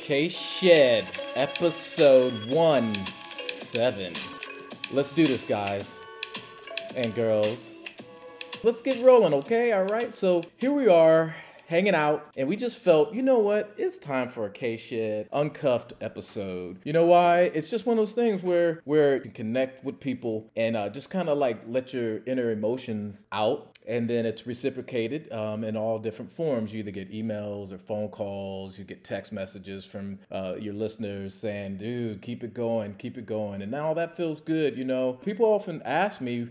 K Shedd, episode 1 7. Let's do this, guys and girls. Let's get rolling, okay? All right, so here we are hanging out, and we just felt, you know what? It's time for a K Shedd uncuffed episode. You know why? It's just one of those things where where you can connect with people and uh, just kind of like let your inner emotions out. And then it's reciprocated um, in all different forms. You either get emails or phone calls, you get text messages from uh, your listeners saying, dude, keep it going, keep it going. And now that feels good. You know, people often ask me,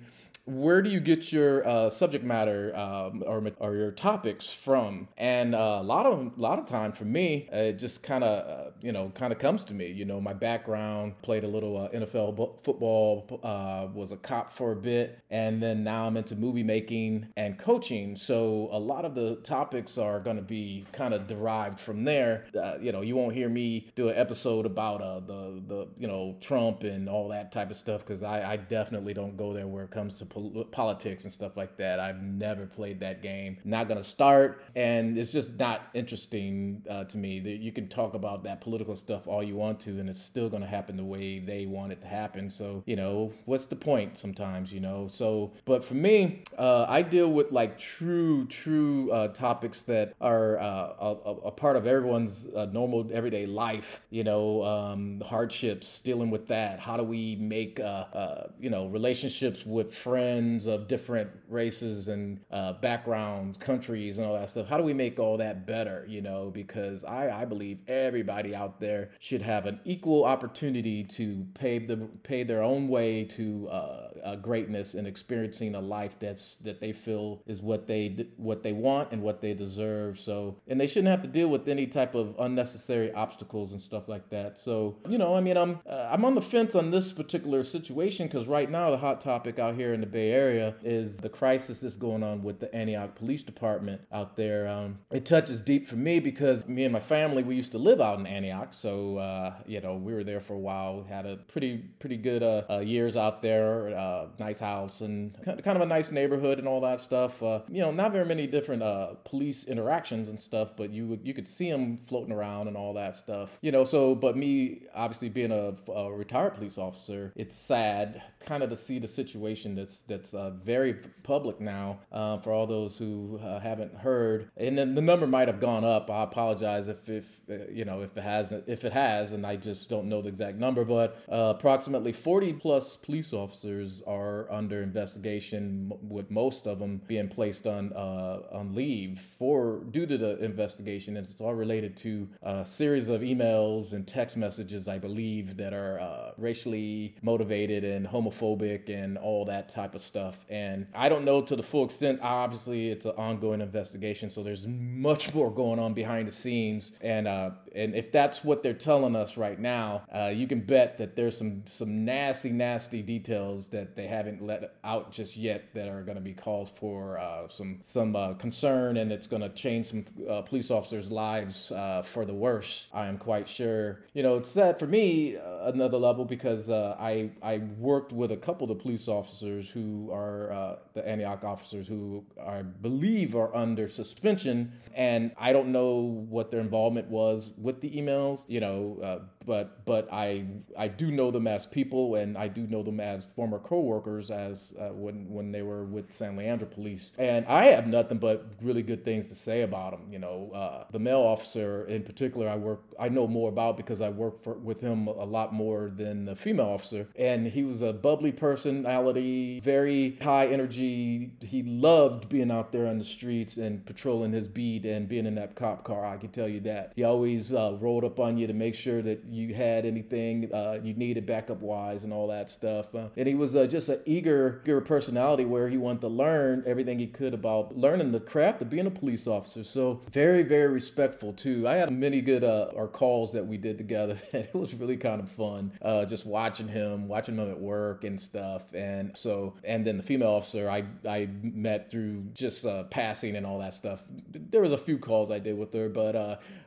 where do you get your uh, subject matter um, or, or your topics from? And uh, a lot of a lot of time for me, it just kind of uh, you know kind of comes to me. You know, my background played a little uh, NFL football, uh, was a cop for a bit, and then now I'm into movie making and coaching. So a lot of the topics are going to be kind of derived from there. you know, you won't hear me do an episode about the the you know Trump and all that type of stuff because I, I definitely don't go there where it comes to pol- politics and stuff like that. I've never played that game. Not gonna start, and it's just not interesting uh, to me. That you can talk about that political stuff all you want to, and it's still gonna happen the way they want it to happen. So you know, what's the point? Sometimes you know. So, but for me, uh, I deal with like true, true uh, topics that are uh, a, a, part of everyone's uh, normal everyday life. You know, um, hardships, dealing with that. How do we make uh, you know relationships with friends? Friends of different races and uh, backgrounds, countries, and all that stuff. How do we make all that better? You know, because I, I believe everybody out there should have an equal opportunity to pave the pay their own way to uh, greatness and experiencing a life that's that they feel is what they what they want and what they deserve. So, and they shouldn't have to deal with any type of unnecessary obstacles and stuff like that. So, you know, I mean, I'm uh, I'm on the fence on this particular situation because right now the hot topic out here in the Bay Area is the crisis that's going on with the Antioch Police Department out there. Um, it touches deep for me because me and my family we used to live out in Antioch, so uh, you know we were there for a while. We Had a pretty pretty good uh, uh, years out there. Uh, nice house and kind of a nice neighborhood and all that stuff. Uh, you know, not very many different uh, police interactions and stuff, but you you could see them floating around and all that stuff. You know, so but me obviously being a, a retired police officer, it's sad kind of to see the situation that's that's uh, very public now uh, for all those who uh, haven't heard. And then the number might have gone up. I apologize if if uh, you know if it hasn't if it has, and I just don't know the exact number. But uh, approximately 40 plus police officers are under investigation, with most of them being placed on on leave for due to the investigation. And it's all related to a series of emails and text messages, I believe, that are racially motivated and homophobic and all that type of stuff. And I don't know to the full extent. Obviously, it's an ongoing investigation, so there's much more going on behind the scenes. And uh, and if that's what they're telling us right now, uh, you can bet that there's some some nasty, nasty details that they haven't let out just yet that are going to be called for uh, some some uh, concern, and it's going to change some uh, police officers' lives uh, for the worse. I am quite sure. You know, it's sad for me another level because I I worked with a couple of police officers who are uh, the Antioch officers who I believe are under suspension, and I don't know what their involvement was with the emails. You know, uh, but but I I do know them as people, and I do know them as former co-workers as uh, when when they were with San Leandro Police, and I have nothing but really good things to say about them. You know, uh, the male officer in particular, I work I know more about because I work for, with him a lot more than the female officer, and he was a bubbly personality, very high energy. He loved being out there on the streets and patrolling his beat and being in that cop car. I can tell you that. He always uh, rolled up on you to make sure that you had anything uh, you needed backup wise and all that stuff. Uh, and he was uh, just an eager, eager personality where he wanted to learn everything he could about learning the craft of being a police officer. So very, very respectful too. I had many good uh, our calls that we did together. it was really kind of fun uh, just watching him, watching him at work and stuff. And so, and then the female officer I I met through just uh, passing and all that stuff. There was a few calls I did with her, but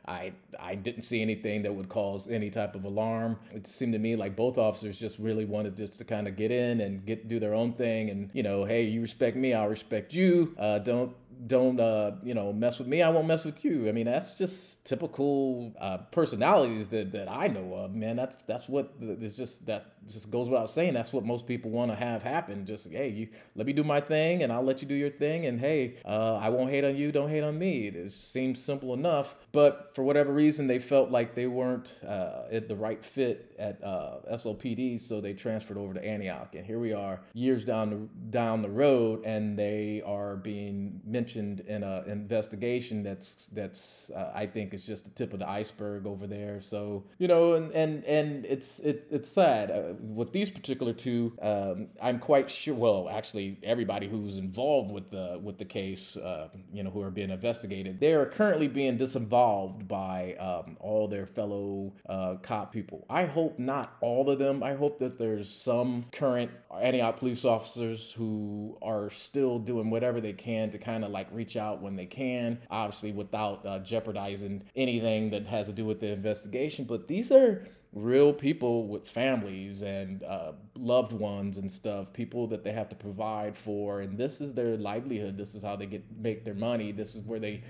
I I didn't see anything that would cause any type of alarm. It seemed to me like both officers just really wanted just to kind of get in and get do their own thing, and you know, hey, you respect me, I'll respect you. Uh, don't don't uh, you know mess with me, I won't mess with you. I mean, that's just typical uh, personalities that, that I know of, man. That's that's what it's just that just goes without saying. That's what most people want to have happen. Just hey, you let me do my thing, and I'll let you do your thing, and hey, uh, I won't hate on you, don't hate on me. It seems simple enough, but for whatever reason, they felt like they weren't uh, at the right fit at uh, SLPD, so they transferred over to Antioch, and here we are, years down the down the road, and they are being mentioned in an investigation that's that's uh, I think is just the tip of the iceberg over there. So you know, and and and it's it, it's sad uh, with these particular two. Um, I'm quite sure. Well, actually, everybody who's involved with the with the case, uh, you know, who are being investigated, they are currently being disinvolved by um, all their fellow uh, cop people. I hope not all of them. I hope that there's some current Antioch police officers who are still doing whatever they can to kind of like reach out when they can, obviously without uh, jeopardizing anything that has to do with the investigation. But these are real people with families and uh, loved ones and stuff people that they have to provide for and this is their livelihood this is how they get make their money this is where they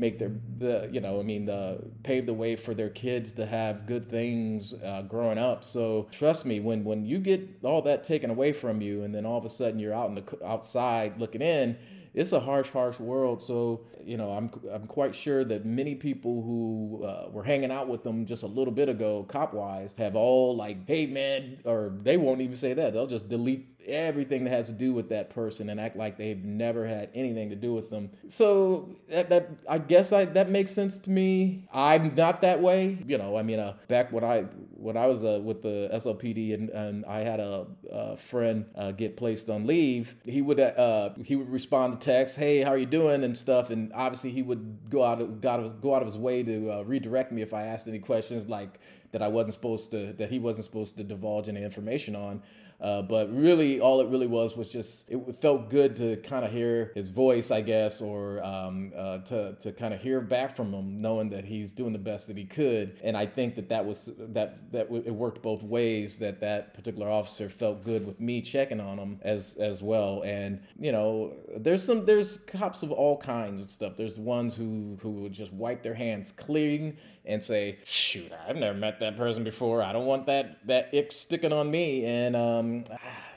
make their the you know I mean the pave the way for their kids to have good things uh, growing up. So trust me, when when you get all that taken away from you, and then all of a sudden you're out in the outside looking in it's a harsh, harsh world. So, you know, I'm I'm quite sure that many people who uh, were hanging out with them just a little bit ago, cop wise, have all like, hey man, or they won't even say that. They'll just delete everything that has to do with that person and act like they've never had anything to do with them. So that, that I guess I, that makes sense to me. I'm not that way. You know, I mean, uh, back when I when I was uh, with the SLPD and, and I had a, a friend uh, get placed on leave, he would uh, he would respond to text, "Hey, how are you doing?" and stuff, and obviously he would go out of, go out of, go out of his way to uh, redirect me if I asked any questions like that I wasn't supposed to that he wasn't supposed to divulge any information on. Uh, but really, all it really was was just it felt good to kind of hear his voice, I guess, or um, uh, to to kind of hear back from him, knowing that he's doing the best that he could. And I think that that was that that it worked both ways. That that particular officer felt good with me checking on him as as well. And you know, there's some there's cops of all kinds of stuff. There's ones who who would just wipe their hands clean and say, "Shoot, I've never met that person before. I don't want that that ick sticking on me." And um,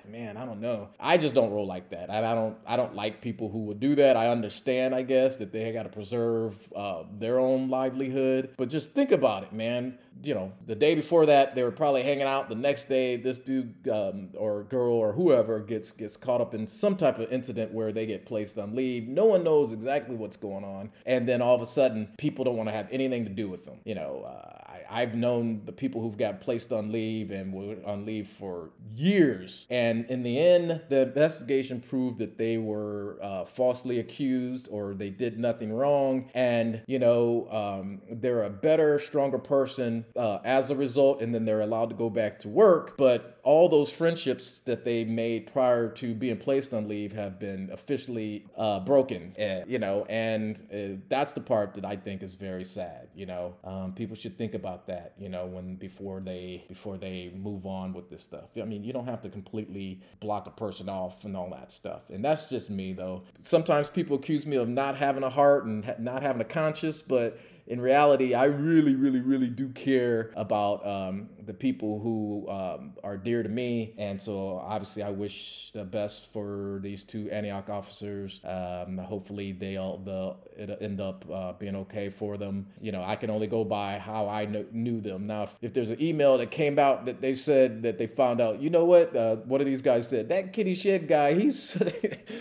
man, I don't know. I just don't roll like that. I, I don't. I don't like people who would do that. I understand, I guess, that they got to preserve uh, their own livelihood. But just think about it, man. You know, the day before that, they were probably hanging out. The next day, this dude um, or girl or whoever gets gets caught up in some type of incident where they get placed on leave. No one knows exactly what's going on, and then all of a sudden, people don't want to have anything to do with them. You know. Uh, I've known the people who've got placed on leave and were on leave for years. And in the end, the investigation proved that they were uh, falsely accused or they did nothing wrong. And, you know, um, they're a better, stronger person uh, as a result. And then they're allowed to go back to work. But all those friendships that they made prior to being placed on leave have been officially uh, broken, uh, you know, and uh, that's the part that I think is very sad. You know, um, people should think about that, you know, when before they before they move on with this stuff. I mean, you don't have to completely block a person off and all that stuff, and that's just me though. Sometimes people accuse me of not having a heart and ha- not having a conscience, but in reality, I really, really, really do care about um, the people who um, are dear to me. And so obviously, I wish the best for these two Antioch officers. Um, hopefully, they'll, they'll it'll end up uh, being okay for them. You know, I can only go by how I kn- knew them. Now, if, if, there's an email that came out that they said that they found out, you know what? Uh, one of these guys said, that Kenny Shedd guy, he's,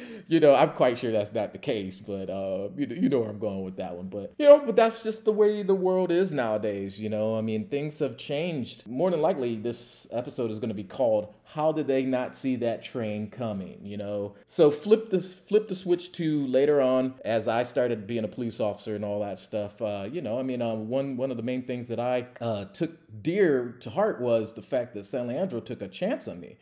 you know, I'm quite sure that's not the case, but uh, you, know, you know where I'm going with that one. But, you know, but that's just just the way the world is nowadays, you know? I mean, things have changed. More than likely, this episode is going to be called How Did They Not See That Train Coming, you know? So flip this flip the switch to later on as I started being a police officer and all that stuff. Uh, you know, I mean, uh, one one of the main things that I uh, took dear to heart was the fact that San Leandro took a chance on me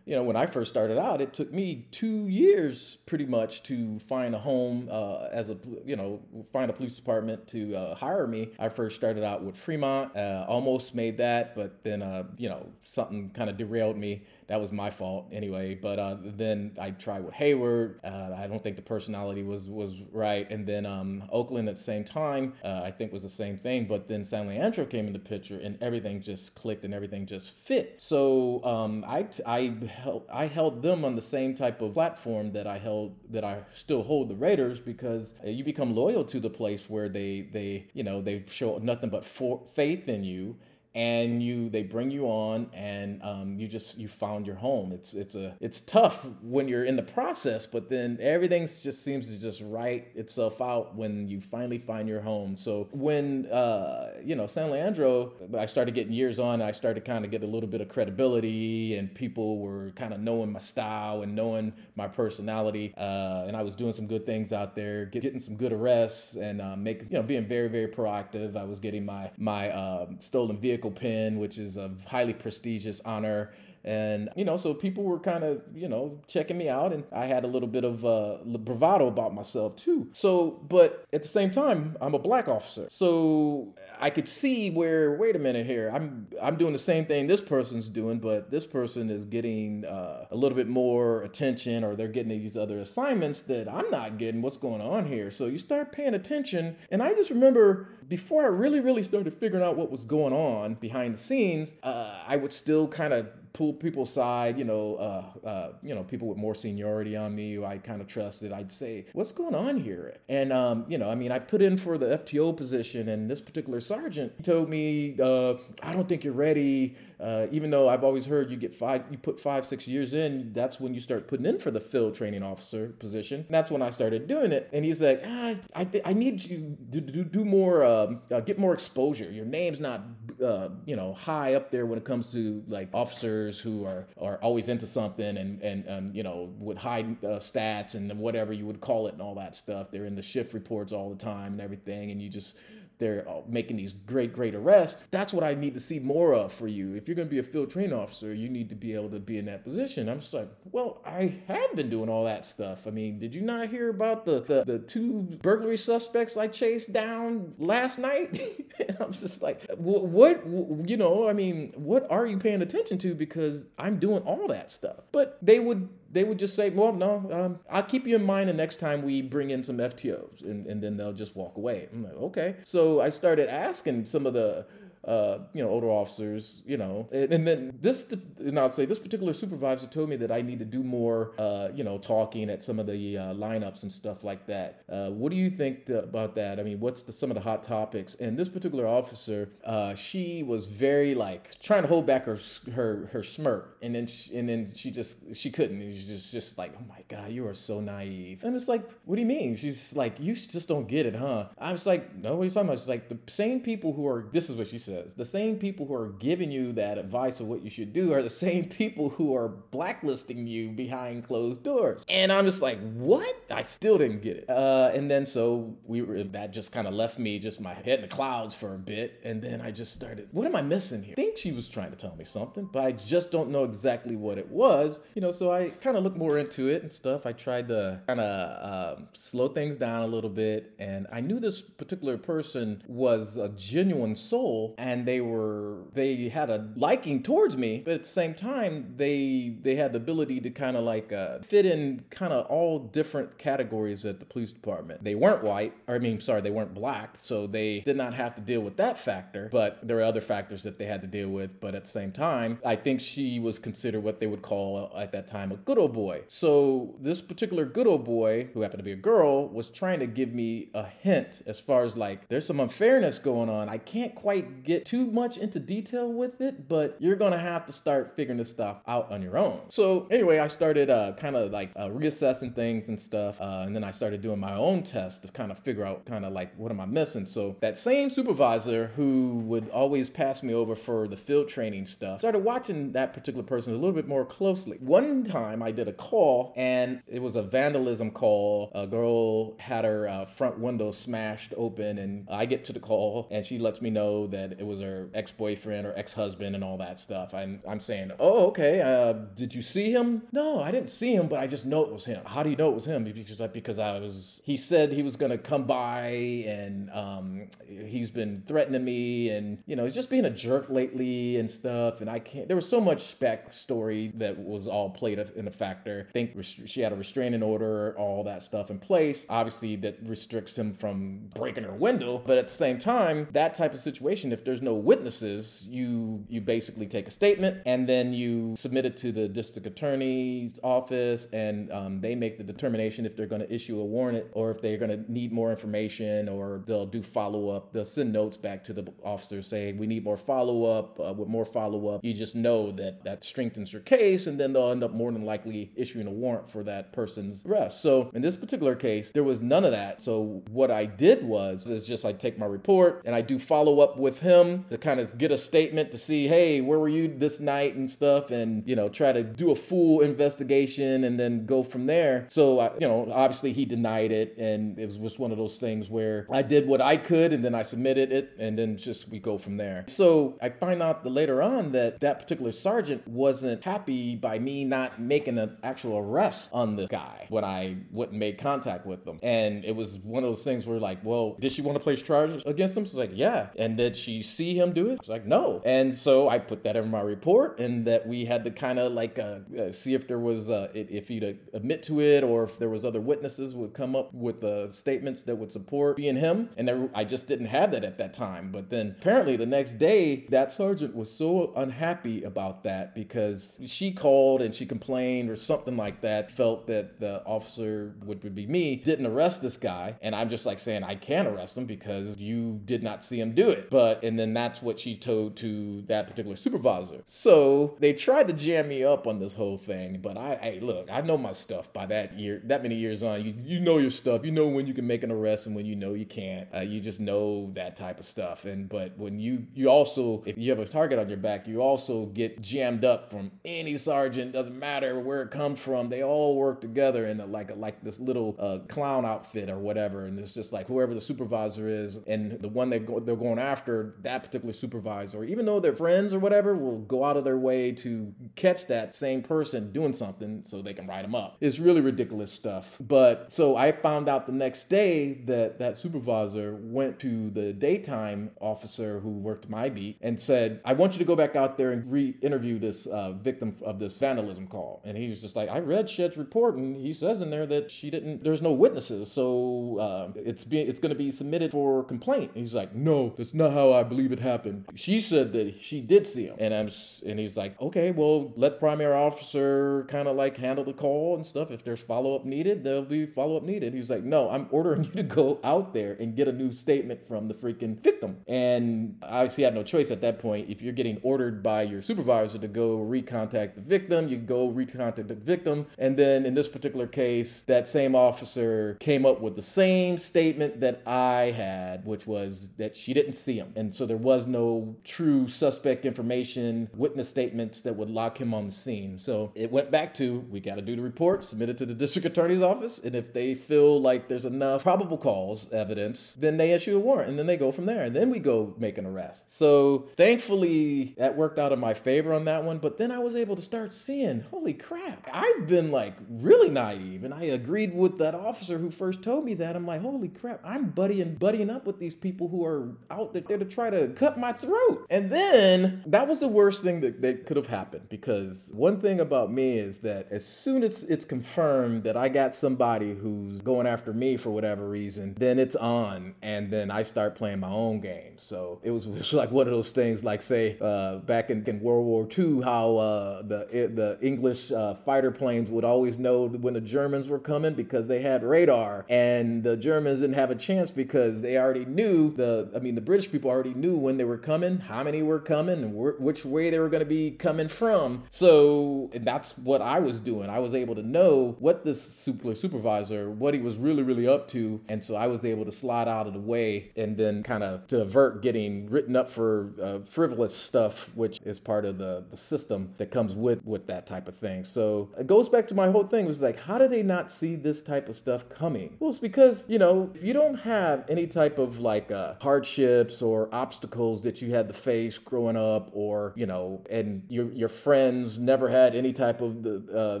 you know, when I first started out, it took me two years pretty much to find a home uh, as a, you know, find a police department to uh, hire me. I first started out with Fremont, uh, almost made that, but then, uh, you know, something kind of derailed me that was my fault anyway. But uh, then I tried with Hayward. Uh, I don't think the personality was was right. And then um, Oakland at the same time, uh, I think was the same thing. But then San Leandro came in the picture, and everything just clicked and everything just fit. So um, I I held, I held them on the same type of platform that I held that I still hold the Raiders because you become loyal to the place where they they you know they show nothing but for, faith in you and you they bring you on and um, you just you found your home. It's it's a it's tough when you're in the process but then everything just seems to just write itself out when you finally find your home. So when uh, you know san leandro i started getting years on i started kind of get a little bit of credibility and people were kind of knowing my style and knowing my personality uh, and i was doing some good things out there getting some good arrests and uh, making you know being very very proactive. I was getting my my um, stolen vehicle vehicle pin, which is a highly prestigious honor. And, you know, so people were kind of, you know, checking me out. And I had a little bit of uh, bravado about myself, too. So, but at the same time, I'm a black officer. So I could see where, wait a minute here, I'm, I'm doing the same thing this person's doing, but this person is getting uh, a little bit more attention or they're getting these other assignments that I'm not getting. What's going on here? So you start paying attention. And I just remember before I really, really started figuring out what was going on behind the scenes, uh, I would still kind of pull people aside, you know, uh, uh, you know, people with more seniority on me who I kind of trusted. I'd say, "What's going on here?" And um, you know, I mean, I put in for the FTO position, and this particular sergeant told me, uh, "I don't think you're ready." Uh, even though I've always heard you get five, you put five, six years in, that's when you start putting in for the field training officer position. And that's when I started doing it. And he's like, ah, I, th- I need you to do, do more, um, uh, get more exposure. Your name's not, uh, you know, high up there when it comes to like officers who are, are always into something and, and, um, you know, with high uh, stats and whatever you would call it and all that stuff. They're in the shift reports all the time and everything. And you just, they're uh, making these great, great arrests. That's what I need to see more of for you. If you're going to be a field training officer, you need to be able to be in that position. I'm just like, well, I have been doing all that stuff. I mean, did you not hear about the the, the two burglary suspects I chased down last night? I'm just like, what, what, you know, I mean, what are you paying attention to? Because I'm doing all that stuff. But they would they would just say, well, no, um, I'll keep you in mind the next time we bring in some FTOs. And, and then they'll just walk away. I'm like, okay. So I started asking some of the uh, you know, older officers, you know, and, and, then this, and I'll say this particular supervisor told me that I need to do more, uh, you know, talking at some of the uh, lineups and stuff like that. Uh, what do you think about that? I mean, what's the, some of the hot topics? And this particular officer, uh, she was very like trying to hold back her her her smirk, and then she, and then she just she couldn't. She's just just like, oh my god, you are so naive. And it's like, what do you mean? She's like, you just don't get it, huh? I was like, no, what are you talking about? She's like, the same people who are. This is what she said says. The same people who are giving you that advice of what you should do are the same people who are blacklisting you behind closed doors. And I'm just like, what? I still didn't get it. Uh, and then so we were, that just kind of left me just my head in the clouds for a bit. And then I just started, what am I missing here? I think she was trying to tell me something, but I just don't know exactly what it was. You know, so I kind of looked more into it and stuff. I tried to kind of um, slow things down a little bit. And I knew this particular person was a genuine soul and they were they had a liking towards me but at the same time they they had the ability to kind of like uh, fit in kind of all different categories at the police department. They weren't white i mean sorry they weren't black so they did not have to deal with that factor but there were other factors that they had to deal with but at the same time i think she was considered what they would call at that time a good old boy. So this particular good old boy who happened to be a girl was trying to give me a hint as far as like there's some unfairness going on. I can't quite get too much into detail with it, but you're gonna have to start figuring this stuff out on your own. So anyway, I started uh, kind of like uh, reassessing things and stuff, uh, and then I started doing my own test to kind of figure out kind of like what am I missing. So that same supervisor who would always pass me over for the field training stuff started watching that particular person a little bit more closely. One time I did a call and it was a vandalism call. A girl had her uh, front window smashed open, and I get to the call and she lets me know that it was her ex-boyfriend or ex-husband and all that stuff. And I'm saying, oh, okay. Uh, did you see him? No, I didn't see him, but I just know it was him. How do you know it was him? Because because I was. He said he was gonna come by, and um, he's been threatening me, and you know, he's just being a jerk lately and stuff. And I can't. There was so much backstory that was all played in a factor. I think she had a restraining order, all that stuff in place. Obviously, that restricts him from breaking her window. But at the same time, that type of situation, if there's no witnesses, you you basically take a statement and then you submit it to the district attorney's office, and um, they make the determination if they're going to issue a warrant or if they're going to need more information, or they'll do follow up. They'll send notes back to the officer saying we need more follow up. Uh, with more follow up, you just know that that strengthens your case, and then they'll end up more than likely issuing a warrant for that person's arrest. So in this particular case, there was none of that. So what I did was is just I take my report and I do follow up with him to kind of get a statement to see, hey, where were you this night and stuff, and you know try to do a full investigation and then go from there. So I, you know, obviously he denied it, and it was just one of those things where I did what I could and then I submitted it, and then just we go from there. So I find out the later on that that particular sergeant wasn't happy by me not making an actual arrest on this guy when I wouldn't make contact with them, and it was one of those things where like, well, did she want to place charges against him? She's like, yeah, and then she see him do it? She's like, no, and so I put that in my report, and that we had to kind of like uh, uh, see if there was uh, if he'd admit to it or if there was other witnesses would come up with uh, statements that would support being him, and there, I just didn't have that at that time. But then apparently the next day, that sergeant was so unhappy about that because she called and she complained or something like that, felt that the officer would, be me, didn't arrest this guy, and I'm just like saying I can't arrest him because you did not see him do it. But and then that's what she told to that particular supervisor. So they tried to jam me up on this whole thing, but I, hey, look, I know my stuff by that year, that many years on. You you know your stuff. You know when you can make an arrest and when you know you can't. Uh, you just know that type of stuff. And but when you you also if you have a target on your back, you also get jammed up from any sergeant. Doesn't matter where it comes from. They all work together in a, like a, like this little uh, clown outfit or whatever. And it's just like whoever the supervisor is, and the one they go, they're going after that particular supervisor, even though they're friends or whatever, will go out of their way to catch that same person doing something so they can write them up. It's really ridiculous stuff. But so I found out the next day that that supervisor went to the daytime officer who worked my beat and said, I want you to go back out there and re interview this uh, victim of this vandalism call. And he was just like, I read Shedd's report and he says in there that she didn't, there's no witnesses. So uh, it's it's going to be submitted for complaint. And he's like, no, that's not how I believe it happened. She said that she did see him. And I'm, and he's like, okay, well, let primary officer kind of like handle the call and stuff. If there's follow up needed, there'll be follow up needed. He's like, no, I'm ordering you to go out there and get a new statement from the freaking victim. And I obviously, had no choice at that point. If you're getting ordered by your supervisor to go recontact the victim, you go recontact the victim. And then in this particular case, that same officer came up with the same statement that I had, which was that she didn't see him. And so there was no true suspect information, witness statements that would lock him on the scene. So it went back to we got to do the report, submit it to the district attorney's office, and if they feel like there's enough probable cause evidence, then they issue a warrant, and then they go from there, and then we go make an arrest. So thankfully that worked out in my favor on that one. But then I was able to start seeing, holy crap, I've been like really naive, and I agreed with that officer who first told me that. I'm like, holy crap, I'm buddying buddying up with these people who are out there to try to cut my throat. And then that was the worst thing that, that could have happened because one thing about me is that as soon as it's confirmed that I got somebody who's going after me for whatever reason, then it's on, and then I start playing my own game. So it was, it was like one of those things, like say uh, back in, in, World War II, how uh, the the English uh, fighter planes would always know when the Germans were coming because they had radar, and the Germans didn't have a chance because they already knew the. I mean, the British people already knew when they were coming, how many were coming, and wh- which way they were going to be coming from. So that's what I was doing. I was able to know what this super supervisor, what he was really, really up to. And so I was able to slide out of the way and then kind of to avert getting written up for uh, frivolous stuff, which is part of the, the system that comes with, with that type of thing. So it goes back to my whole thing it was like, how do they not see this type of stuff coming? Well, it's because, you know, if you don't have any type of like uh, hardships or obstacles that you had to face growing up, or you know, and your your friends never had any type of the uh,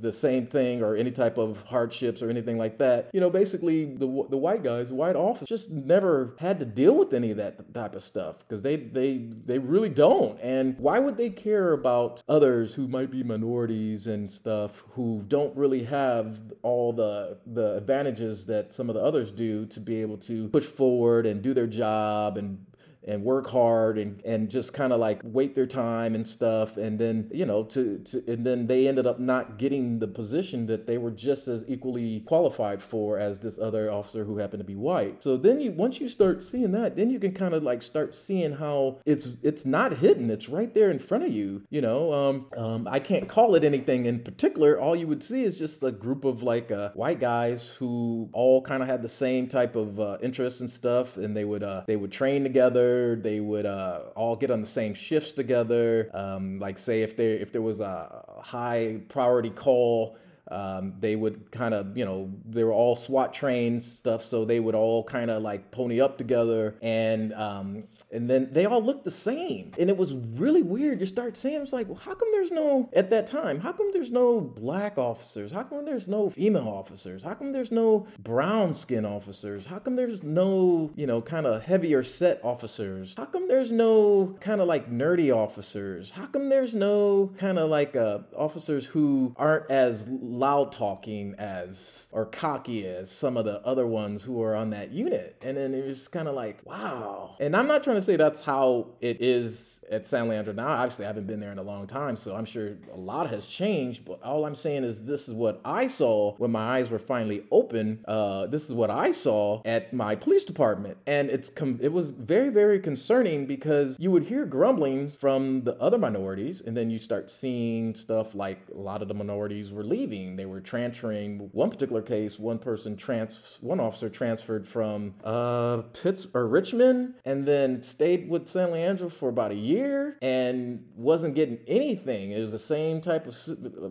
the same thing or any type of hardships or anything like that. You know, basically the the white guys, the white office, just never had to deal with any of that type of stuff because they they they really don't. And why would they care about others who might be minorities and stuff who don't really have all the the advantages that some of the others do to be able to push forward and do their job and and work hard and, and just kind of like wait their time and stuff. And then you know to, to and then they ended up not getting the position that they were just as equally qualified for as this other officer who happened to be white. So then you once you start seeing that then you can kind of like start seeing how it's it's not hidden. It's right there in front of you you know? Um, um, i can't call it anything in particular. All you would see is just a group of like uh, white guys who all kind of had the same type of uh, interests and stuff. And they would uh, they would train together they would uh, all get on the same shifts together. Um, like say if there if there was a high priority call um, they would kind of, you know, they were all SWAT trained stuff, so they would all kind of like pony up together, and um, and then they all looked the same, and it was really weird. You start saying, it's like, well, how come there's no at that time? How come there's no black officers? How come there's no female officers? How come there's no brown skin officers? How come there's no, you know, kind of heavier set officers? How come there's no kind of like nerdy officers? How come there's no kind of like uh, officers who aren't as loud talking as or cocky as some of the other ones who are on that unit. And then it was kind of like, wow. And I'm not trying to say that's how it is at San Leandro now. Obviously, I haven't been there in a long time, so I'm sure a lot has changed. But all I'm saying is this is what I saw when my eyes were finally open. Uh, this is what I saw at my police department, and it's com- it was very very concerning because you would hear grumblings from the other minorities, and then you start seeing stuff like a lot of the minorities were leaving they were transferring. One particular case, one person trans, one officer transferred from uh, Pitts or Richmond, and then stayed with San Leandro for about a year and wasn't getting anything. It was the same type of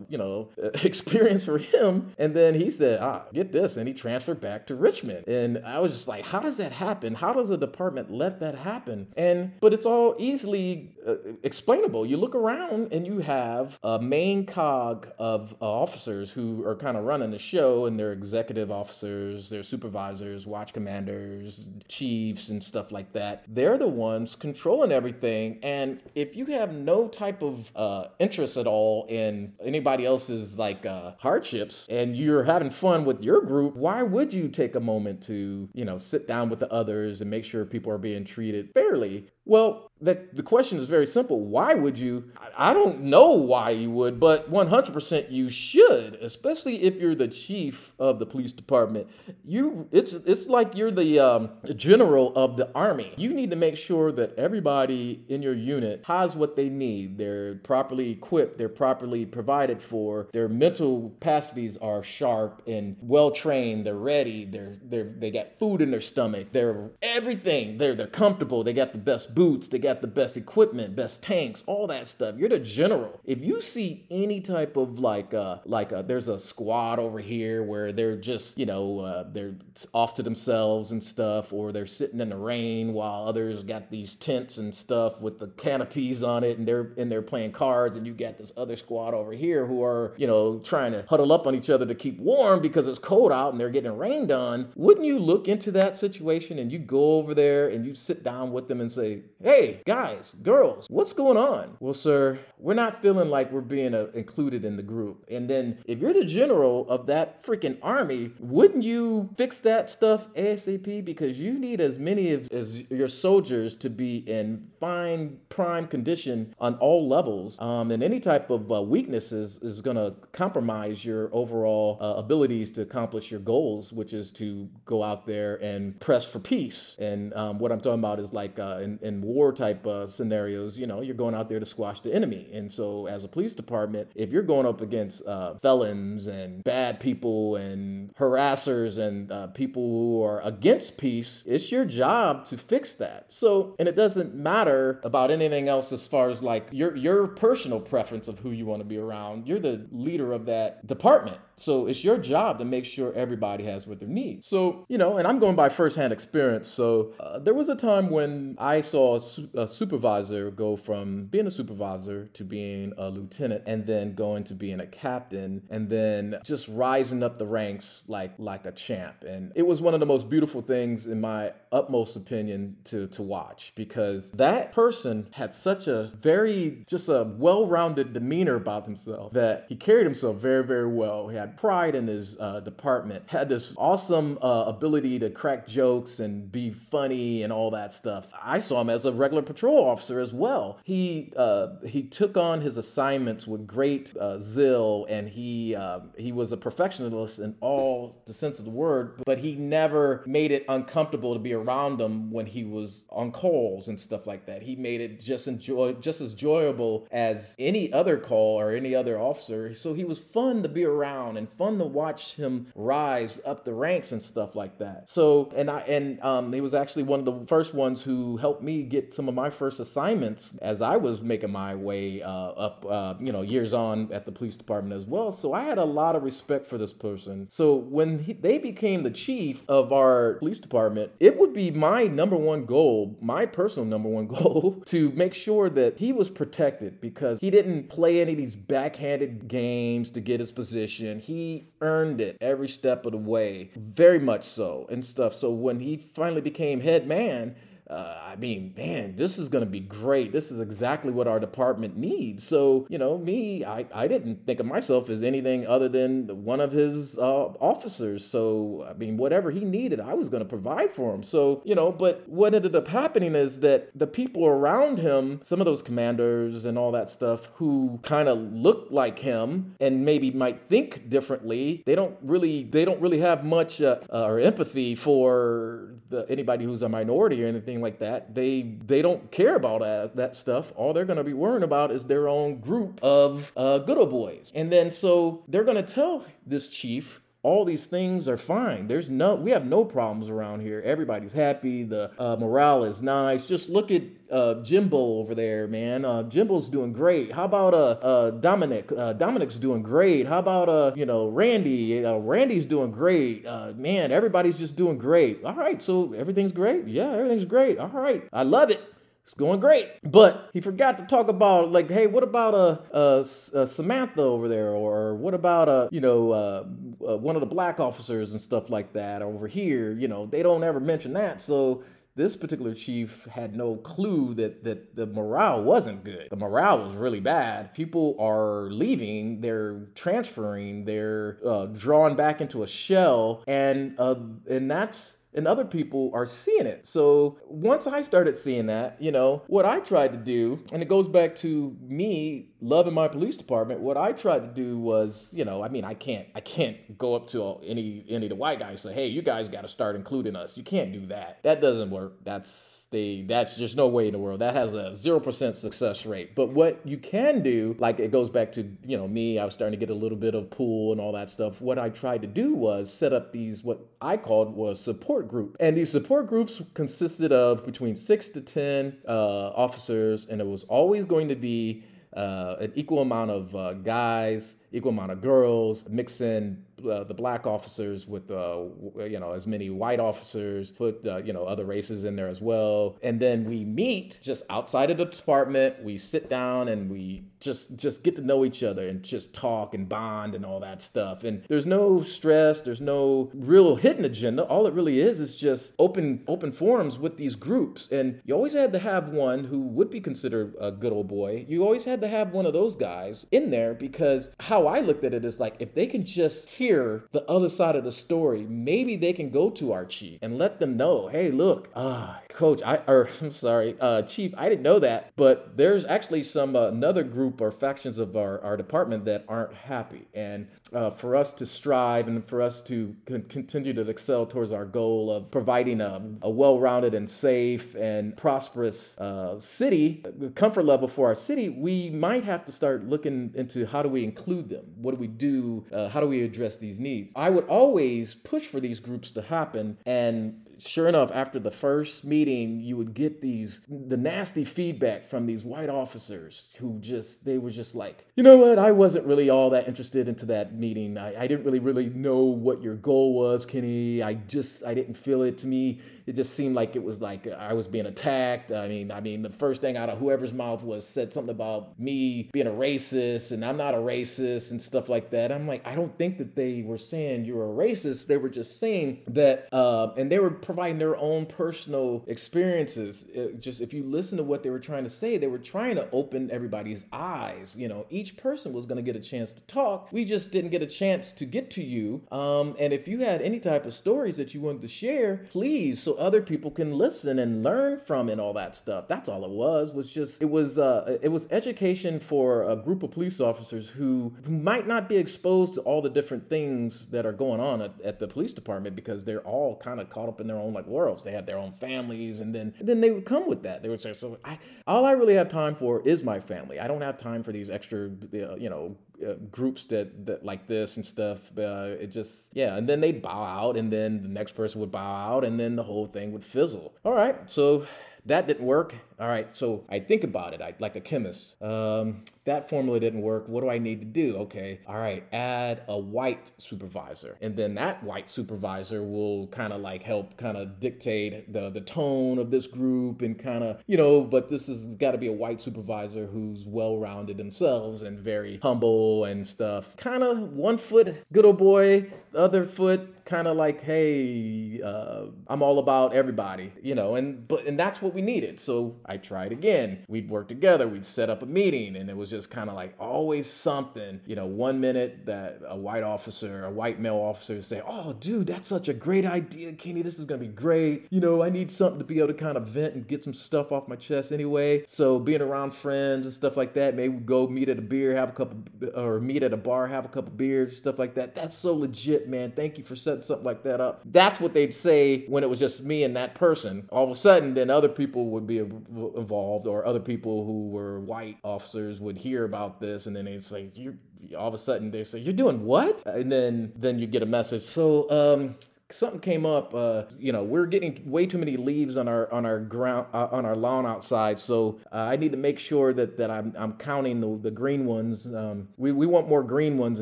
you know experience for him. And then he said, "Ah, get this," and he transferred back to Richmond. And I was just like, "How does that happen? How does a department let that happen?" And but it's all easily uh, explainable. You look around and you have a main cog of uh, officers officers who are kind of running the show and they're executive officers, they're supervisors, watch commanders, chiefs, and stuff like that. They're the ones controlling everything. And if you have no type of uh, interest at all in anybody else's like uh, hardships and you're having fun with your group, why would you take a moment to, you know, sit down with the others and make sure people are being treated fairly? Well, that the question is very simple. Why would you? I don't know why you would, but 100% you should, especially if you're the chief of the police department. You, it's it's like you're the um, general of the army. You need to make sure that everybody in your unit has what they need. They're properly equipped. They're properly provided for. Their mental capacities are sharp and well trained. They're ready. They're they're they got food in their stomach. They're everything. They're they're comfortable. They got the best boots, they got the best equipment, best tanks, all that stuff. You're the general. If you see any type of like uh like uh there's a squad over here where they're just, you know, uh, they're off to themselves and stuff or they're sitting in the rain while others got these tents and stuff with the canopies on it and they're and they're playing cards and you got this other squad over here who are, you know, trying to huddle up on each other to keep warm because it's cold out and they're getting rained on. Wouldn't you look into that situation and you go over there and you sit down with them and say, hey, guys, girls, what's going on? Well, sir, we're not feeling like we're being uh, included in the group. And then if you're the general of that freaking army, wouldn't you fix that stuff ASAP? Because you need as many of as your soldiers to be in fine prime condition on all levels. Um, and any type of uh, weaknesses is going to compromise your overall uh, abilities to accomplish your goals, which is to go out there and press for peace. And um, what I'm talking about is like uh, in, in war type uh, scenarios, you know, you're going out there to squash the enemy. And so, as a police department, if you're going up against uh, felons and bad people and harassers and uh, people who are against peace, it's your job to fix that. So, and it doesn't matter about anything else as far as like your your personal preference of who you want to be around. You're the leader of that department. So it's your job to make sure everybody has what they need. So, you know, and I'm going by firsthand experience. So uh, there was a time when I saw a, su- a, supervisor go from being a supervisor to being a lieutenant and then going to being a captain and then just rising up the ranks like like a champ. And it was one of the most beautiful things in my utmost opinion to to watch because that person had such a very just a well-rounded demeanor about himself that he carried himself very very well. He had pride in his uh, department, had this awesome uh, ability to crack jokes and be funny and all that stuff. I saw him as a regular patrol officer as well. He uh, he took on his assignments with great uh, zeal and he uh, he was a perfectionist in all the sense of the word, but he never made it uncomfortable to be around them when he was on calls and stuff like that. He made it just enjoy just as enjoyable as any other call or any other officer. So he was fun to be around and fun to watch him rise up the ranks and stuff like that. So and I and um, he was actually one of the first ones who helped me get some of my first assignments as I was making my way uh, up, uh, you know, years on at the police department as well. So I had a lot of respect for this person. So when he, they became the chief of our police department, it would be my number one goal, my personal number one goal, to make sure that he was protected because he didn't play any of these backhanded games to get his position. He earned it every step of the way, very much so, and stuff. So when he finally became head man, uh, I mean, man, this is going to be great. This is exactly what our department needs. So, you know, me, I, I didn't think of myself as anything other than one of his uh, officers. So, I mean, whatever he needed, I was going to provide for him. So, you know, but what ended up happening is that the people around him, some of those commanders and all that stuff who kind of look like him and maybe might think differently, they don't really, they don't really have much uh, or empathy for the, anybody who's a minority or anything anything like that. They they don't care about that, stuff. All they're going to be worrying about is their own group of uh, good old boys. And then so they're going to tell this chief all these things are fine. There's no, we have no problems around here. Everybody's happy. The uh, morale is nice. Just look at uh, Jimbo over there, man. Uh, Jimbo's doing great. How about uh, uh Dominic? Uh, Dominic's doing great. How about uh, you know, Randy? Uh, Randy's doing great. Uh, man, everybody's just doing great. All right, so everything's great. Yeah, everything's great. All right, I love it. It's going great. But he forgot to talk about like, hey, what about a uh, uh, uh, Samantha over there, or what about a you know uh, uh, one of the black officers and stuff like that over here? You know, they don't ever mention that. So this particular chief had no clue that that the morale wasn't good. The morale was really bad. People are leaving, they're transferring, they're uh, drawn back into a shell, and uh, and that's and other people are seeing it. So once I started seeing that, you know, what I tried to do, and it goes back to me loving my police department, what I tried to do was, you know, I mean, I can't, I can't go up to any any of the white guys and say, hey, you guys got to start including us. You can't do that. That doesn't work. That's the that's just no way in the world. That has a zero percent success rate. But what you can do, like it goes back to you know me, I was starting to get a little bit of pool and all that stuff. What I tried to do was set up these what I called was support group, and these support groups consisted of between six to ten uh, officers, and it was always going to be uh, an equal amount of uh, guys, equal amount of girls, mix in uh, the black officers with uh, you know as many white officers, put uh, you know other races in there as well, and then we meet just outside of the department. We sit down and we just just get to know each other and just talk and bond and all that stuff. And there's no stress, there's no real hidden agenda. All it really is is just open open forums with these groups. And you always had to have one who would be considered a good old boy. You always had to have one of those guys in there because how I looked at it is like if they can just hear hear the other side of the story, maybe they can go to our chief and let them know, hey, look, ah, coach, I or I'm sorry, uh, chief, I didn't know that, but there's actually some uh, another group or factions of our, our department that aren't happy, and uh, for us to strive and for us to con- continue to excel towards our goal of providing a, a well-rounded and safe and prosperous uh, city, the comfort level for our city, we might have to start looking into how do we include them? What do we do? Uh, how do we address these needs? I would always push for these groups to happen and sure enough, after the first meeting, you would get these the nasty feedback from these white officers who just they were just like, you know what, I wasn't really all that interested into that meeting. I, I didn't really really know what your goal was, Kenny. I just I didn't feel it to me it just seemed like it was like I was being attacked. I mean, I mean, the first thing out of whoever's mouth was said something about me being a racist and I'm not a racist and stuff like that. I'm like, I don't think that they were saying you're a racist. They were just saying that, uh, and they were providing their own personal experiences. It just if you listen to what they were trying to say, they were trying to open everybody's eyes. You know, each person was going to get a chance to talk. We just didn't get a chance to get to you. Um, and if you had any type of stories that you wanted to share, please. So other people can listen and learn from and all that stuff. That's all it was. Was just it was uh, it was education for a group of police officers who, might not be exposed to all the different things that are going on at, at the police department because they're all kind of caught up in their own like worlds. They had their own families, and then and then they would come with that. They would say, "So I all I really have time for is my family. I don't have time for these extra, uh, you know, uh, groups that, that like this and stuff. Uh, it just yeah, and then they'd bow out, and then the next person would bow out, and then the whole thing would fizzle. All right, so that didn't work. All right, so I think about it I, like a chemist. Um, that formula didn't work. What do I need to do? Okay, all right, add a white supervisor. And then that white supervisor will kind of like help kind of dictate the, the tone of this group and kind of, you know, but this has got to be a white supervisor who's well rounded themselves and very humble and stuff. Kind of one foot good old boy, the other foot kind of like hey uh, i'm all about everybody you know and but and that's what we needed so I tried again. We'd work together, we'd set up a meeting, and it was just kind of like always something. You know, one minute that a white officer, a white male officer would say, Oh, dude, that's such a great idea, Kenny. This is gonna be great. You know, I need something to be able to kind of vent and get some stuff off my chest anyway. So being around friends and stuff like that, maybe go meet at a beer, have a couple, or meet at a bar, have a couple beers, stuff like that. That's so legit, man. Thank you for setting something like that up. That's what they'd say when it was just me and that person. All of a sudden, then other people would be involved or other people who were white officers would hear about this and then they'd say you all of a sudden they say you're doing what? And then then you get a message. So um something came up uh, you know we're getting way too many leaves on our on our ground uh, on our lawn outside. So uh, i need to make sure that that i'm, I'm counting the, the green ones. Um, we, we want more green ones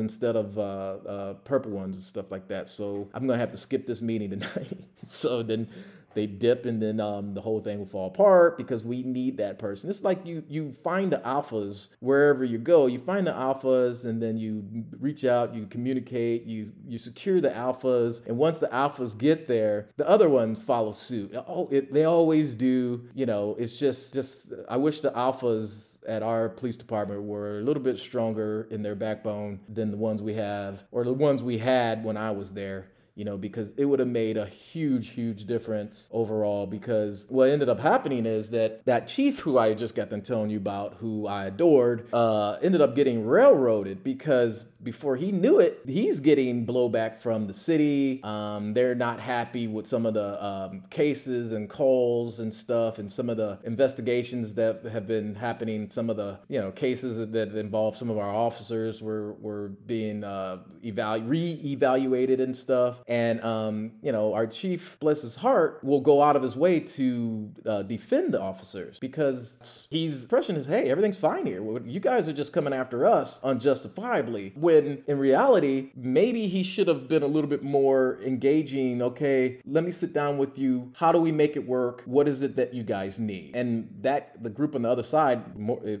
instead of uh, uh, purple ones and stuff like that. So i'm gonna have to skip this meeting tonight. So then they dip and then um, the whole thing will fall apart because we need that person. It's like you you find the alphas wherever you go. You find the alphas and then you reach out, you communicate, you you secure the alphas, and once the alphas get there, the other ones follow suit. Oh, it, they always do. You know, it's just just I wish the alphas at our police department were a little bit stronger in their backbone than the ones we have or the ones we had when I was there you know, because it would have made a huge, huge difference overall. Because what ended up happening is that that chief who I just got done telling you about, who I adored, uh, ended up getting railroaded because before he knew it, he's getting blowback from the city. Um, they're not happy with some of the um, cases and calls and stuff, and some of the investigations that have been happening. Some of the you know cases that involve some of our officers were were being uh, evalu- re-evaluated and stuff. And, um, you know, our chief, bless his heart, will go out of his way to uh, defend the officers because he's impression is, hey, everything's fine here. You guys are just coming after us unjustifiably. When in reality, maybe he should have been a little bit more engaging. Okay, let me sit down with you. How do we make it work? What is it that you guys need? And that the group on the other side,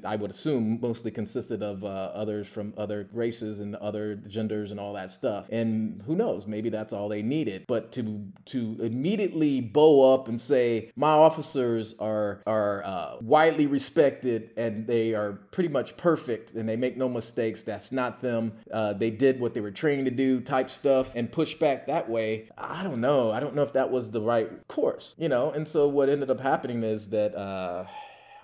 I would assume, mostly consisted of uh, others from other races and other genders and all that stuff. And who knows? Maybe that's all they needed. But to to immediately bow up and say my officers are are uh, widely respected and they are pretty much perfect and they make no mistakes. That's not them. Uh, they did what they were trained to do, type stuff, and push back that way. I don't know. I don't know if that was the right course, you know. And so what ended up happening is that. Uh,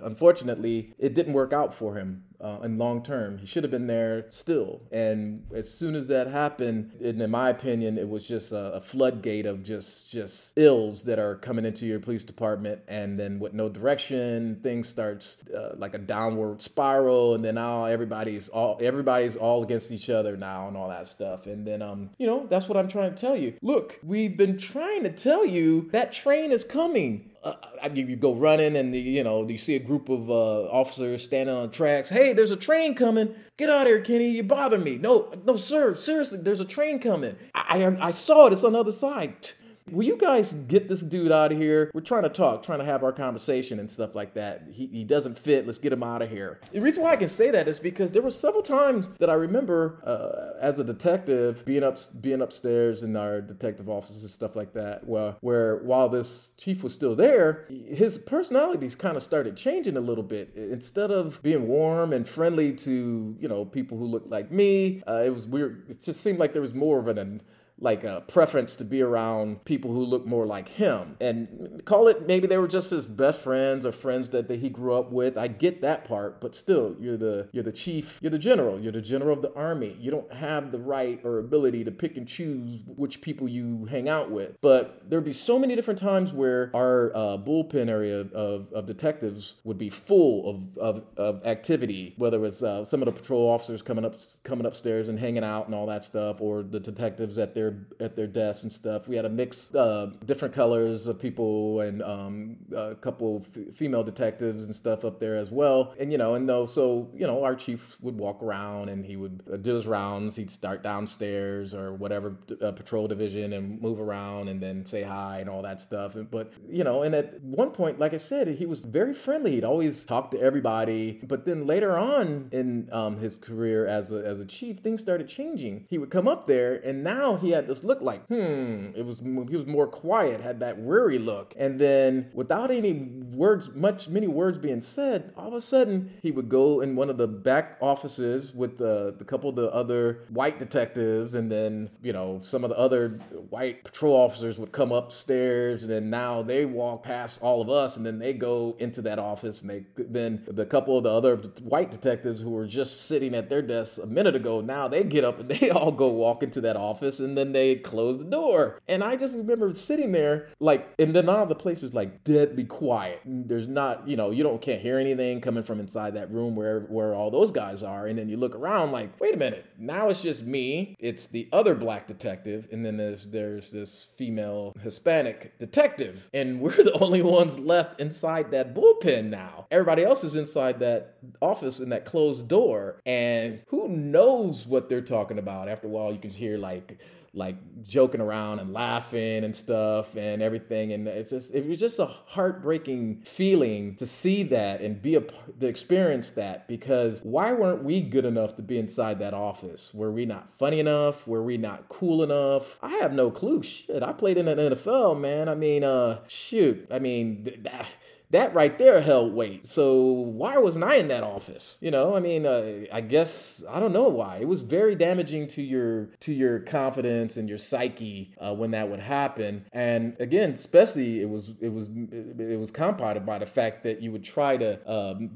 unfortunately, it didn't work out for him uh, in long term. He should have been there still. And as soon as that happened, in my opinion, it was just a, a, floodgate of just just ills that are coming into your police department, and then with no direction, things starts uh, like a downward spiral, and then now everybody's all everybody's all against each other now, and all that stuff. And then um, you know, that's what I'm trying to tell you. Look, we've been trying to tell you that train is coming uh, you go running and the, you know you see a group of uh, officers standing on tracks. Hey, there's a train coming. Get out of here, Kenny. You bother me. No, no, sir. Seriously, there's a train coming. I, I, I saw it. It's on the other side. Will you guys get this dude out of here? We're trying to talk, trying to have our conversation and stuff like that. He, he doesn't fit. Let's get him out of here. The reason why I can say that is because there were several times that I remember uh, as a detective being up being upstairs in our detective offices and stuff like that. Where where while this chief was still there, his personalities kind of started changing a little bit. Instead of being warm and friendly to you know people who looked like me, uh, it was weird. It just seemed like there was more of an like a preference to be around people who look more like him. And call it maybe they were just his best friends or friends that, that he grew up with. I get that part, but still, you're the you're the chief, you're the general, you're the general of the army. You don't have the right or ability to pick and choose which people you hang out with. But there'd be so many different times where our uh, bullpen area of, of detectives would be full of, of, of activity, whether it's uh, some of the patrol officers coming up coming upstairs and hanging out and all that stuff, or the detectives at their at their desks and stuff. We had a mix, uh, different colors of people, and um, a couple f- female detectives and stuff up there as well. And you know, and though so you know, our chief would walk around and he would uh, do his rounds. He'd start downstairs or whatever uh, patrol division and move around and then say hi and all that stuff. But you know, and at one point, like I said, he was very friendly. He'd always talk to everybody. But then later on in um, his career as a, as a chief, things started changing. He would come up there, and now he had this look like, hmm, it was he was more quiet, had that weary look. And then without any words, much many words being said, all of a sudden he would go in one of the back offices with the, the couple of the other white detectives, and then you know some of the other white patrol officers would come upstairs, and then now they walk past all of us, and then they go into that office, and they then the couple of the other white detectives who were just sitting at their desks a minute ago, now they get up and they all go walk into that office, and then they closed the door. And I just remember sitting there, like, and then all the place was like deadly quiet. There's not, you know, you don't can't hear anything coming from inside that room where where all those guys are. And then you look around, like, wait a minute, now it's just me. It's the other black detective, and then there's there's this female Hispanic detective, and we're the only ones left inside that bullpen now. Everybody else is inside that office in that closed door, and who knows what they're talking about. After a while, you can hear like like joking around and laughing and stuff and everything. And it's just it was just a heartbreaking feeling to see that and be a to experience that because why weren't we good enough to be inside that office? Were we not funny enough? Were we not cool enough? I have no clue. Shit i played in the nfl man. I mean uh shoot. I mean that that right there held weight. So why wasn't I in that office? You know, I mean, uh, I guess I don't know why. It was very damaging to your to your confidence and your psyche uh, when that would happen. And again, especially it was it was it was compounded by the fact that you would try to um,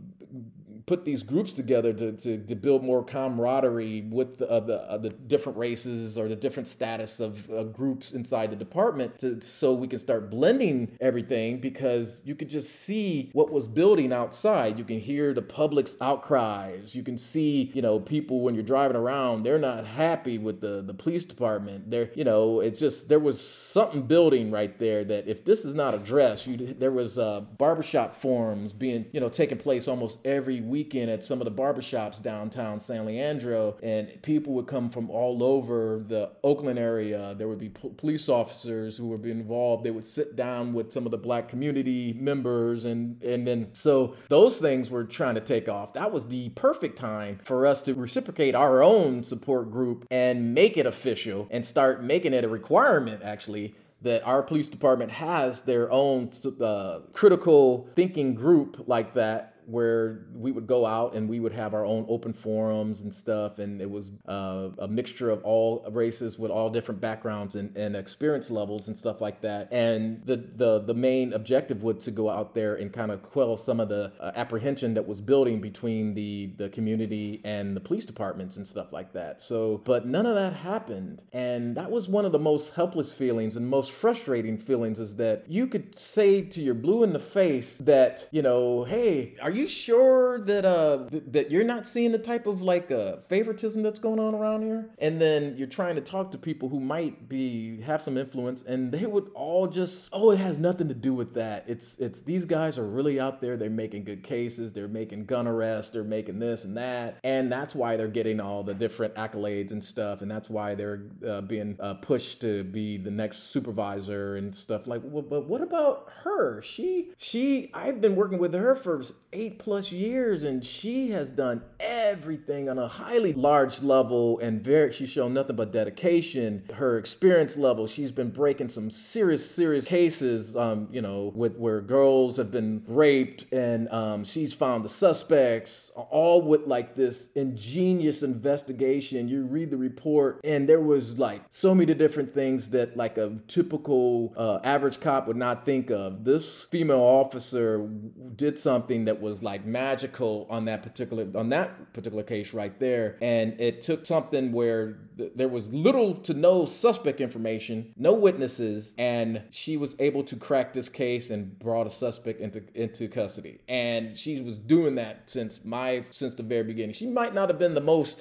put these groups together to, to, to build more camaraderie with the, uh, the, uh, the different races or the different status of uh, groups inside the department to, so we can start blending everything because you could just see what was building outside. You can hear the public's outcries. You can see, you know, people when you're driving around, they're not happy with the, the police department. They're, you know, it's just, there was something building right there that if this is not addressed, you, there was uh, barbershop forums being, you know, taking place almost every week weekend at some of the barbershops downtown San Leandro, and people would come from all over the Oakland area. There would be police officers who would be involved. They would sit down with some of the black community members, and and then so those things were trying to take off. That was the perfect time for us to reciprocate our own support group and make it official and start making it a requirement actually that our police department has their own uh, critical thinking group like that where we would go out and we would have our own open forums and stuff, and it was uh, a mixture of all races with all different backgrounds and, and experience levels and stuff like that. And the the the main objective was to go out there and kind of quell some of the uh, apprehension that was building between the the community and the police departments and stuff like that. So, but none of that happened, and that was one of the most helpless feelings and most frustrating feelings is that you could say to your blue in the face that you know, hey, are you sure that uh th- that you're not seeing the type of like uh favoritism that's going on around here? And then you're trying to talk to people who might be have some influence, and they would all just, oh, it has nothing to do with that. It's it's these guys are really out there. They're making good cases. They're making gun arrests. They're making this and that, and that's why they're getting all the different accolades and stuff, and that's why they're uh, being uh, pushed to be the next supervisor and stuff like. Well, but what about her? She she I've been working with her for eight plus years, and she has done everything on a highly large level, and very she's shown nothing but dedication. Her experience level, she's been breaking some serious serious cases. Um, you know, with where girls have been raped, and um, she's found the suspects, all with like this ingenious investigation. You read the report, and there was like so many different things that like a typical uh, average cop would not think of. This female officer did something that was like magical on that particular on that particular case right there, and it took something where th- there was little to no suspect information, no witnesses, and she was able to crack this case and brought a suspect into into custody. And she was doing that since my since the very beginning. She might not have been the most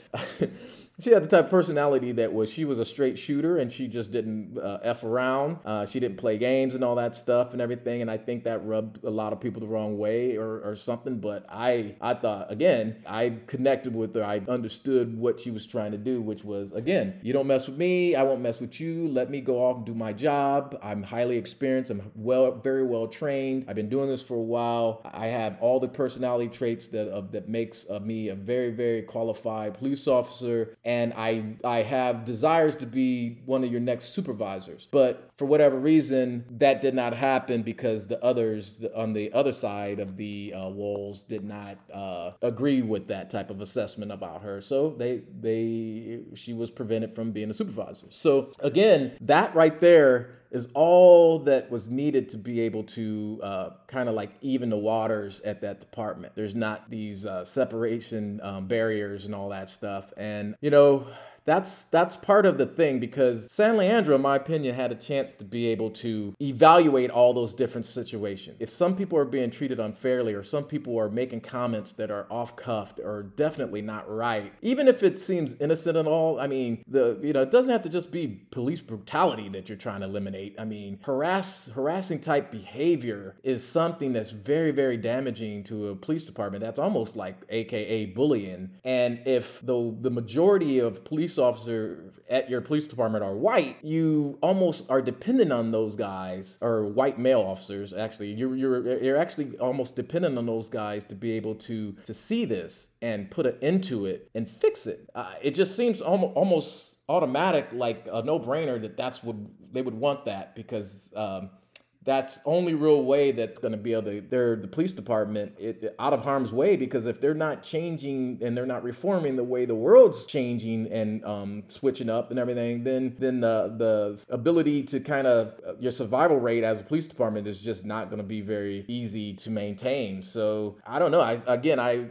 She had the type of personality that was she was a straight shooter and she just didn't uh, f around. Uh, she didn't play games and all that stuff and everything. And I think that rubbed a lot of people the wrong way or, or something. But I I thought again I connected with her. I understood what she was trying to do, which was again you don't mess with me, I won't mess with you. Let me go off and do my job. I'm highly experienced. I'm well very well trained. I've been doing this for a while. I have all the personality traits that of that makes of me a very very qualified police officer and I I have desires to be one of your next supervisors. But for whatever reason, that did not happen because the others on the other side of the uh, walls did not uh, agree with that type of assessment about her. So they they she was prevented from being a supervisor. So again, that right there is all that was needed to be able to uh, kind of like even the waters at that department. There's not these uh, separation um, barriers and all that stuff. And, you know, that's that's part of the thing because San Leandro, in my opinion, had a chance to be able to evaluate all those different situations. If some people are being treated unfairly or some people are making comments that are off cuffed or definitely not right, even if it seems innocent at all, I mean, the you know, it doesn't have to just be police brutality that you're trying to eliminate. I mean, harass harassing type behavior is something that's very, very damaging to a police department. That's almost like AKA bullying. And if the the majority of police police officer at your police department are white, you almost are dependent on those guys or white male officers. Actually, you're you're you're actually almost dependent on those guys to be able to to see this and put it into it and fix it. Uh, it just seems almost almost automatic, like a no brainer that that's what they would want that because. Um, that's only real way that's going to be able to they're the police department it, out of harm's way because if they're not changing and they're not reforming the way the world's changing and um, switching up and everything then then the the ability to kind of your survival rate as a police department is just not going to be very easy to maintain. So i don't know. I again i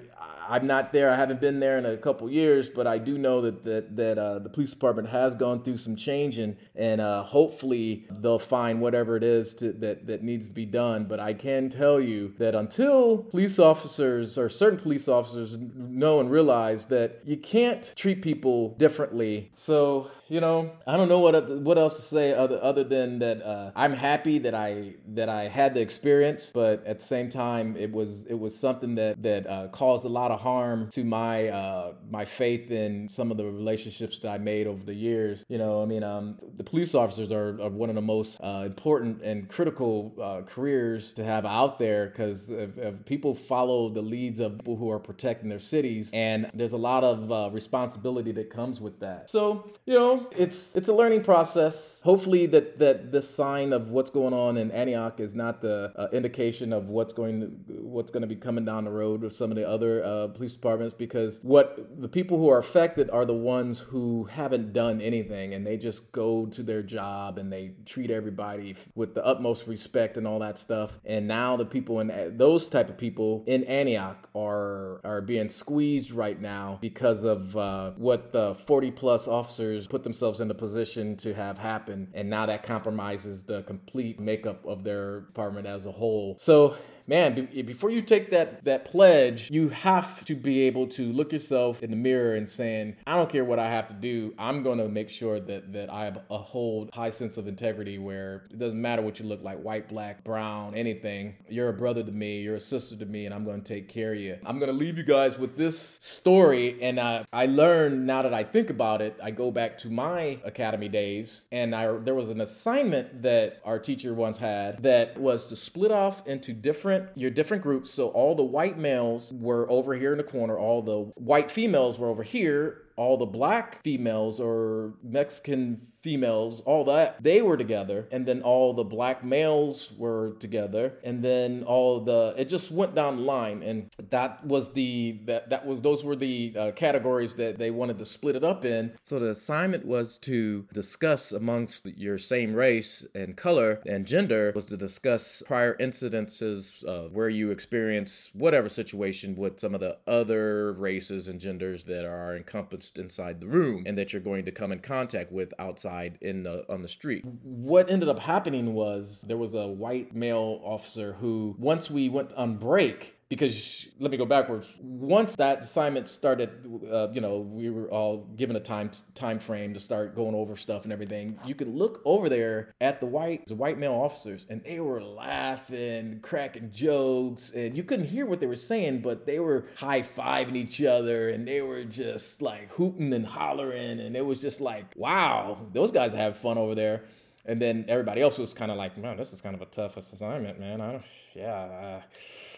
I'm not there. I haven't been there in a couple years, but I do know that that that uh, the police department has gone through some change, and and uh, hopefully they'll find whatever it is to, that that needs to be done. But I can tell you that until police officers or certain police officers know and realize that you can't treat people differently, so you know, I don't know what what else to say other other than that uh, I'm happy that I that I had the experience, but at the same time, it was it was something that that uh, caused a lot of harm to my uh, my faith in some of the relationships that I made over the years. You know, I mean, um, the police officers are, are one of the most uh, important and critical uh, careers to have out there because if, if, people follow the leads of people who are protecting their cities, and there's a lot of uh, responsibility that comes with that. So, you know it's it's a learning process. Hopefully that that the sign of what's going on in Antioch is not the uh, indication of what's going to, what's going to be coming down the road with some of the other uh, police departments because what the people who are affected are the ones who haven't done anything and they just go to their job and they treat everybody with the utmost respect and all that stuff. And now the people in those type of people in Antioch are are being squeezed right now because of uh, what the 40 plus officers put themselves in a position to have happen, and now that compromises the complete makeup of their department as a whole. So man, before you take that that pledge, you have to be able to look yourself in the mirror and saying, I don't care what I have to do. I'm going to make sure that that I have a whole high sense of integrity where it doesn't matter what you look like, white, black, brown, anything. You're a brother to me, you're a sister to me, and I'm going to take care of you. I'm going to leave you guys with this story, and uh, I learned now that I think about it, I go back to my academy days, and I there was an assignment that our teacher once had that was to split off into different different your different groups. So all the white males were over here in the corner, all the white females were over here, all the black females or Mexican females, all that, they were together. And then all the black males were together. And then all the, it just went down the line. And that was the, that, that was, those were the uh, categories that they wanted to split it up in. So the assignment was to discuss amongst your same race and color and gender was to discuss prior incidences uh, where you experience whatever situation with some of the other races and genders that are encompassed inside the room and that you're going to come in contact with outside in the on the street. What ended up happening was there was a white male officer who once we went on break because let me go backwards. Once that assignment started, uh, you know, we were all given a time time frame to start going over stuff and everything. You could look over there at the white the white male officers, and they were laughing, cracking jokes, and you couldn't hear what they were saying, but they were high fiving each other, and they were just like hooting and hollering, and it was just like, wow, those guys have fun over there. And then everybody else was kind of like, man, this is kind of a tough assignment, man. I don't, yeah. Uh,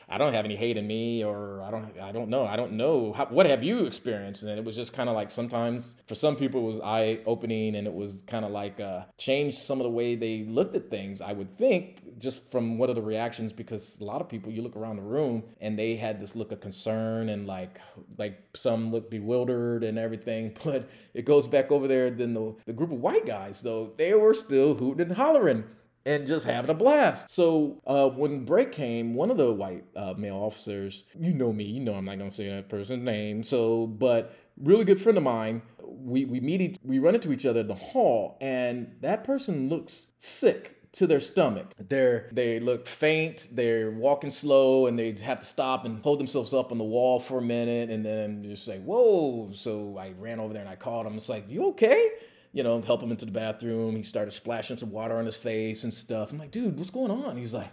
I don't have any hate in me, or I don't, I don't know, I don't know. How, what have you experienced? And it was just kind of like sometimes for some people it was eye opening, and it was kind of like uh, changed some of the way they looked at things. I would think just from what are the reactions, because a lot of people you look around the room and they had this look of concern and like, like some look bewildered and everything. But it goes back over there. Then the the group of white guys though they were still hooting and hollering and just having a blast. So uh, when break came, one of the white uh, male officers, you know me, you know I'm not gonna say that person's name. So, but really good friend of mine, we we meet, we run into each other in the hall, and that person looks sick to their stomach. They're they look faint, they're walking slow, and they have to stop and hold themselves up on the wall for a minute, and then just say, "Whoa!" So I ran over there and I called him. It's like, "You okay?" You know, help him into the bathroom. He started splashing some water on his face and stuff. I'm like, dude, what's going on? He's like,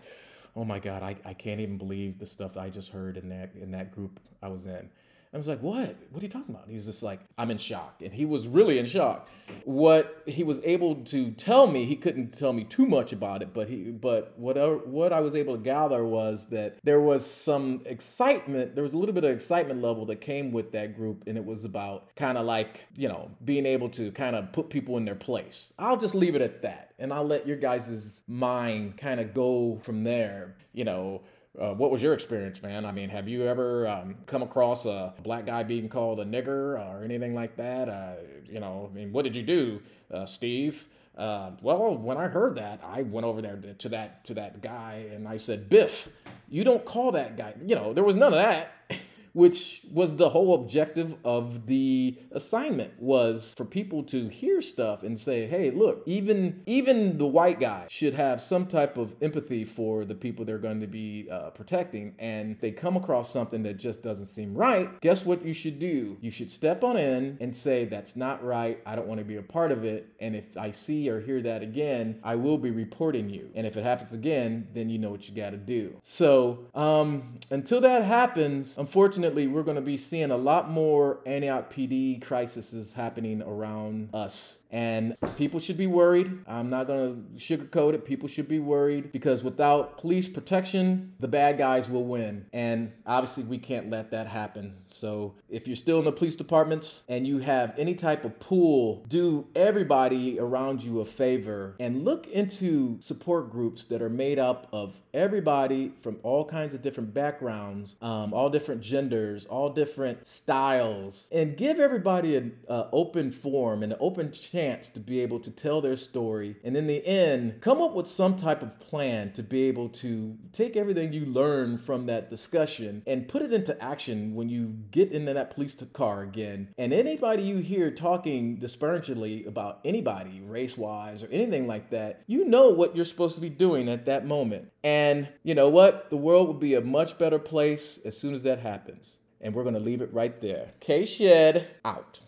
oh my God, I, I can't even believe the stuff I just heard in that in that group I was in. I was like, what? What are you talking about? He's just like, I'm in shock. And he was really in shock. What he was able to tell me, he couldn't tell me too much about it, but he but whatever what I was able to gather was that there was some excitement, there was a little bit of excitement level that came with that group, and it was about kind of like, you know, being able to kind of put people in their place. I'll just leave it at that. And I'll let your guys' mind kind of go from there. You know, uh, what was your experience, man? I mean, have you ever um, come across a black guy being called a nigger or anything like that? Uh, you know, I mean, what did you do, uh, Steve? Uh, well, when I heard that, I went over there to that to that guy and I said, "Biff, you don't call that guy." You know, there was none of that. which was the whole objective of the assignment was for people to hear stuff and say hey look even even the white guy should have some type of empathy for the people they're going to be uh, protecting. And they come across something that just doesn't seem right guess what you should do? You should step on in and say that's not right. I don't want to be a part of it. And if i see or hear that again i will be reporting you. And if it happens again then you know what you got to do. So um, until that happens unfortunately unfortunately, we're going to be seeing a lot more Antioch PD crises happening around us. And people should be worried. I'm not going to sugarcoat it. People should be worried because without police protection, the bad guys will win. And obviously, we can't let that happen. So, if you're still in the police departments and you have any type of pool, do everybody around you a favor and look into support groups that are made up of everybody from all kinds of different backgrounds, um, all different genders, all different styles, and give everybody an uh, open forum and an open chance to be able to tell their story. And in the end, come up with some type of plan to be able to take everything you learn from that discussion and put it into action when you get into that police car again. And anybody you hear talking disparagingly about anybody, race wise or anything like that, you know what you're supposed to be doing at that moment. And you know what? The world will be a much better place as soon as that happens. And we're going to leave it right there. K Shedd out.